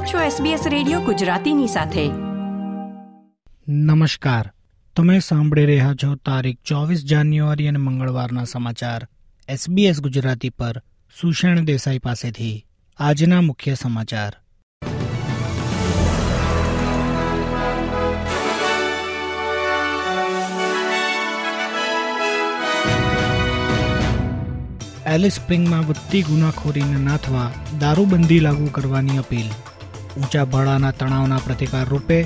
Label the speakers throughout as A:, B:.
A: આપ છો SBS radio ગુજરાતીની સાથે.
B: નમસ્કાર. તમે સાંભળી રહ્યા છો તારીખ ચોવીસ જાન્યુઆરી અને મંગળવારના સમાચાર. SBS ગુજરાતી પર સુષેણ દેસાઈ પાસેથી. આજના મુખ્ય સમાચાર. એલિસ સ્પ્રિંગમાં વધતી ગુનાખોરીને નાથવા દારૂબંધી લાગુ કરવાની અપીલ. ઊંચા ભાડાના તણાવના પ્રતિકાર રૂપે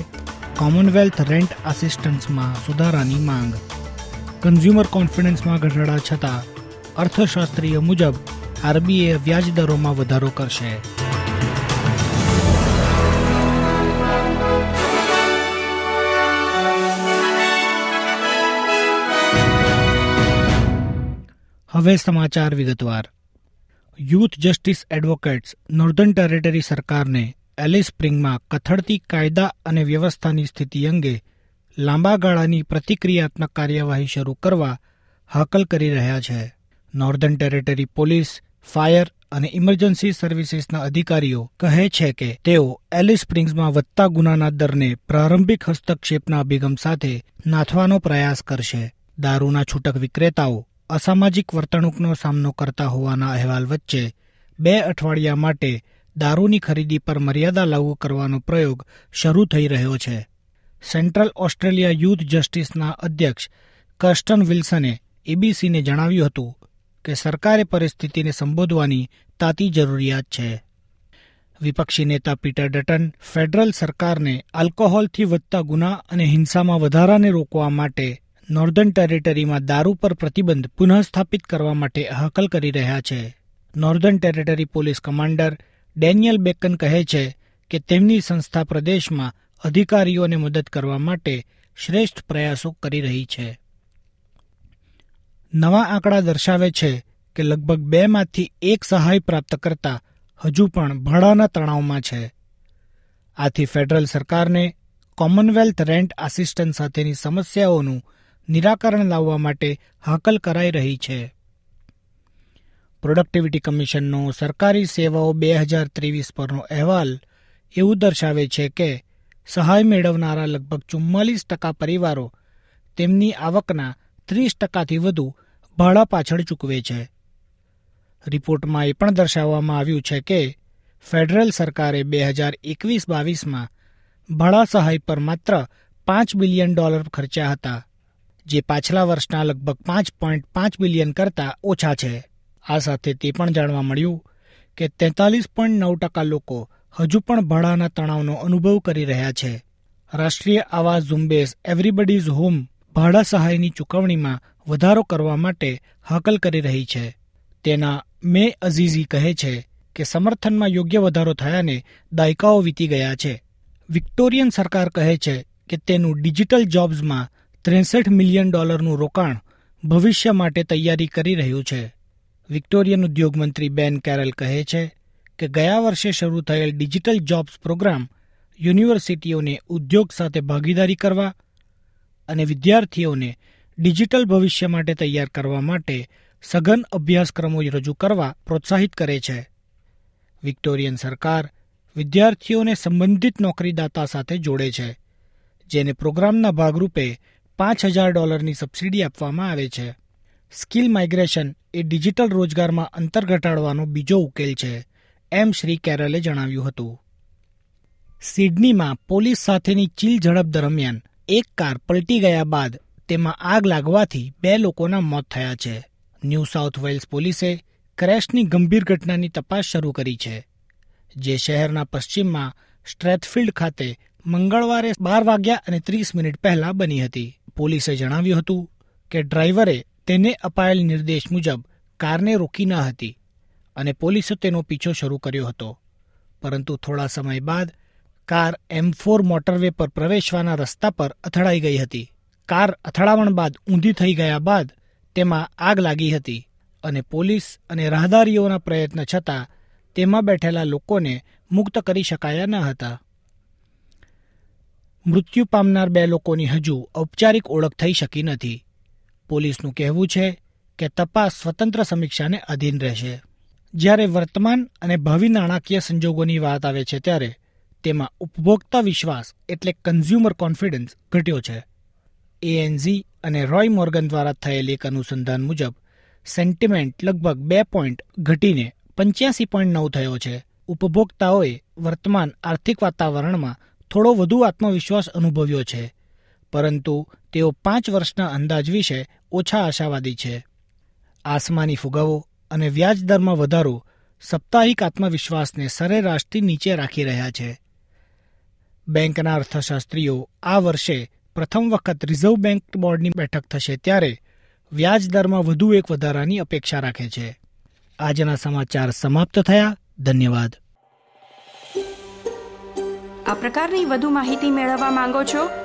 B: કોમનવેલ્થ રેન્ટ આસિસ્ટન્સમાં સુધારાની માંગ. કન્ઝ્યુમર કોન્ફિડન્સમાં ઘટાડા છતાં અર્થશાસ્ત્રીય મુજબ આરબીએ વ્યાજ દરોમાં વધારો કરશે. હવે સમાચાર વિગતવાર. Youth justice advocates northern territory સરકારને એલિસ સ્પ્રિંગમાં કથળતી કાયદા અને વ્યવસ્થાની સ્થિતિ અંગે લાંબા ગાળાની પ્રતિક્રિયાત્મક કાર્યવાહી શરૂ કરવા હાકલ કરી રહ્યા છે. નોર્ધન ટેરેટરી પોલીસ, ફાયર અને ઇમરજન્સી સર્વિસીસના અધિકારીઓ કહે છે કે તેઓ એલિસ સ્પ્રિંગ્સમાં વધતા ગુનાના દરને પ્રારંભિક હસ્તક્ષેપના અભિગમ સાથે નાથવાનો પ્રયાસ કરશે. દારૂના છૂટક વિક્રેતાઓ અસામાજિક વર્તણૂકનો સામનો કરતા હોવાના અહેવાલ વચ્ચે બે અઠવાડિયા માટે દારૂની ખરીદી પર મર્યાદા લાગુ કરવાનો પ્રયોગ શરૂ થઈ રહ્યો છે. સેન્ટ્રલ ઓસ્ટ્રેલિયા યુથ જસ્ટિસના અધ્યક્ષ કર્સ્ટન વિલ્સને એબીસીને જણાવ્યું હતું કે સરકારે પરિસ્થિતિને સંબોધવાની તાતી જરૂરિયાત છે. વિપક્ષી નેતા પીટર ડટન ફેડરલ સરકારને આલ્કોહોલથી વધતા ગુના અને હિંસામાં વધારાને રોકવા માટે નોર્ધન ટેરેટરીમાં દારૂ પર પ્રતિબંધ પુનઃસ્થાપિત કરવા માટે હાકલ કરી રહ્યા છે. Northern territory police commander Daniel Bacon કહે છે કે તેમની સંસ્થા પ્રદેશમાં અધિકારીઓને મદદ કરવા માટે શ્રેષ્ઠ પ્રયાસો કરી રહી છે. નવા આંકડા દર્શાવે છે કે લગભગ બેમાંથી એક સહાય પ્રાપ્ત કરતા હજુ પણ ભાડાના તણાવમાં છે. આથી ફેડરલ સરકારને કોમનવેલ્થ રેન્ટ આસિસ્ટન્સ સાથેની સમસ્યાઓનું નિરાકરણ લાવવા માટે હાકલ કરાઈ રહી છે. પ્રોડક્ટિવિટી કમિશનનો સરકારી સેવાઓ બે હજાર ત્રેવીસ પરનો અહેવાલ એવું દર્શાવે છે કે સહાય મેળવનારા લગભગ ચુમ્માલીસ ટકા પરિવારો તેમની આવકના ત્રીસ ટકાથી વધુ ભાડા પાછળ ચૂકવે છે. રિપોર્ટમાં એ પણ દર્શાવવામાં આવ્યું છે કે ફેડરલ સરકારે બે હજાર એકવીસ બાવીસમાં ભાડા સહાય પર માત્ર પાંચ બિલિયન ડોલર ખર્ચ્યા હતા, જે પાછલા વર્ષના લગભગ પાંચ પોઈન્ટ પાંચ બિલિયન કરતાં ઓછા છે. આ સાથે તે પણ જાણવા મળ્યું કે તેતાલીસ પોઈન્ટ નવ ટકા લોકો હજુ પણ ભાડાના તણાવનો અનુભવ કરી રહ્યા છે. રાષ્ટ્રીય આવાસ ઝુંબેશ એવરીબડીઝ હોમ ભાડા સહાયની ચૂકવણીમાં વધારો કરવા માટે હાકલ કરી રહી છે. તેના મે અઝીઝી કહે છે કે સમર્થનમાં યોગ્ય વધારો થયાને દાયકાઓ વીતી ગયા છે. વિક્ટોરિયન સરકાર કહે છે કે તેનું ડિજિટલ જોબ્સમાં ત્રેસઠ મિલિયન ડોલરનું રોકાણ ભવિષ્ય માટે તૈયારી કરી રહ્યું છે. વિક્ટોરિયન ઉદ્યોગમંત્રી બેન કેરલ કહે છે કે ગયા વર્ષે શરૂ થયેલ ડિજિટલ જોબ્સ પ્રોગ્રામ યુનિવર્સિટીઓને ઉદ્યોગ સાથે ભાગીદારી કરવા અને વિદ્યાર્થીઓને ડિજિટલ ભવિષ્ય માટે તૈયાર કરવા માટે સઘન અભ્યાસક્રમો રજૂ કરવા પ્રોત્સાહિત કરે છે. વિક્ટોરિયન સરકાર વિદ્યાર્થીઓને સંબંધિત નોકરીદાતા સાથે જોડે છે, જેને પ્રોગ્રામના ભાગરૂપે પાંચ હજાર ડોલરની સબસિડી આપવામાં આવે છે. સ્કિલ માઇગ્રેશન એ ડિજિટલ રોજગારમાં અંતર ઘટાડવાનો બીજો ઉકેલ છે, એમ શ્રી કેરલે જણાવ્યું હતું. સિડનીમાં પોલીસ સાથેની ચીલ ઝડપ દરમિયાન એક કાર પલટી ગયા બાદ તેમાં આગ લાગવાથી બે લોકોના મોત થયા છે. ન્યૂ સાઉથ વેલ્સ પોલીસે ક્રેશની ગંભીર ઘટનાની તપાસ શરૂ કરી છે, જે શહેરના પશ્ચિમમાં સ્ટ્રેથફિલ્ડ ખાતે મંગળવારે બાર વાગ્યા અને ત્રીસ મિનિટ પહેલા બની હતી. પોલીસે જણાવ્યું હતું કે ડ્રાઈવરે તેને અપાયેલ નિર્દેશ મુજબ કારને રોકી ન હતી અને પોલીસે તેનો પીછો શરૂ કર્યો હતો. પરંતુ થોડા સમય બાદ કાર એમ ફોર મોટરવે પર પ્રવેશવાના રસ્તા પર અથડાઈ ગઈ હતી. કાર અથડામણ બાદ ઊંધી થઈ ગયા બાદ તેમાં આગ લાગી હતી અને પોલીસ અને રાહદારીઓના પ્રયત્ન છતાં તેમાં બેઠેલા લોકોને મુક્ત કરી શકાયા ન હતા. મૃત્યુ પામનાર બે લોકોની હજુ ઔપચારિક ઓળખ થઈ શકી નથી. પોલીસનું કહેવું છે કે તપાસ સ્વતંત્ર સમીક્ષાને અધીન રહેશે. જ્યારે વર્તમાન અને ભાવિ નાણાકીય સંજોગોની વાત આવે છે ત્યારે તેમાં ઉપભોક્તા વિશ્વાસ એટલે કન્ઝ્યુમર કોન્ફિડન્સ ઘટ્યો છે. એએનઝી અને રોય મોર્ગન દ્વારા થયેલ એક અનુસંધાન મુજબ સેન્ટિમેન્ટ લગભગ બે પોઈન્ટ ઘટીને પંચ્યાસી પોઈન્ટ નવ થયો છે. ઉપભોક્તાઓએ વર્તમાન આર્થિક વાતાવરણમાં થોડો વધુ આત્મવિશ્વાસ અનુભવ્યો છે. પરંતુ તેઓ પાંચ વર્ષના અંદાજ વિશે ઓછા આશાવાદી છે. આસમાની ફુગાવો અને વ્યાજદરમાં વધારો સાપ્તાહિક આત્મવિશ્વાસને સરેરાશથી નીચે રાખી રહ્યા છે. બેંકના અર્થશાસ્ત્રીઓ આ વર્ષે પ્રથમ વખત રિઝર્વ બેંક બોર્ડની બેઠક થશે ત્યારે વ્યાજદરમાં વધુ એક વધારાની અપેક્ષા રાખે છે. આજના સમાચાર સમાપ્ત થયા. ધન્યવાદ.
A: આ પ્રકારની વધુ માહિતી મેળવવા માંગો છો